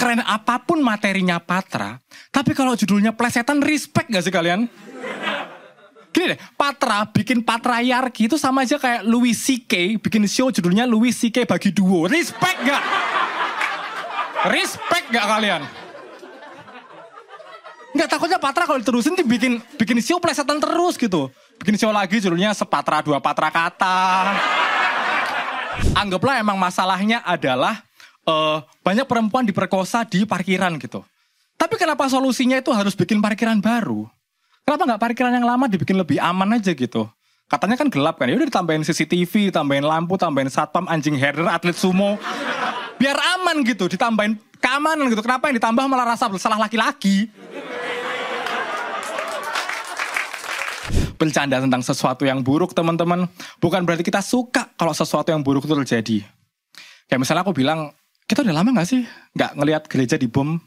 sekeren apa pun materinya Patra, tapi kalau judulnya plesetan respect gak sih kalian? Gini deh, Patra bikin Patriarki itu sama aja kayak Louis C.K. bikin show judulnya Louis C.K. bagi duo. Respect gak? Respect gak kalian? Nggak takutnya Patra kalau diterusin dibikin bikin show plesetan terus gitu. Bikin show lagi judulnya sepatra dua patra kata. Anggaplah emang masalahnya adalah uh, banyak perempuan diperkosa di parkiran gitu. Tapi kenapa solusinya itu harus bikin parkiran baru? Kenapa nggak parkiran yang lama dibikin lebih aman aja gitu? Katanya kan gelap kan, ya udah ditambahin CCTV, tambahin lampu, tambahin satpam, anjing herder, atlet sumo. Biar aman gitu, ditambahin keamanan gitu. Kenapa yang ditambah malah rasa bersalah laki-laki? bercanda tentang sesuatu yang buruk teman-teman bukan berarti kita suka kalau sesuatu yang buruk itu terjadi kayak misalnya aku bilang kita udah lama gak sih? Nggak ngelihat gereja dibom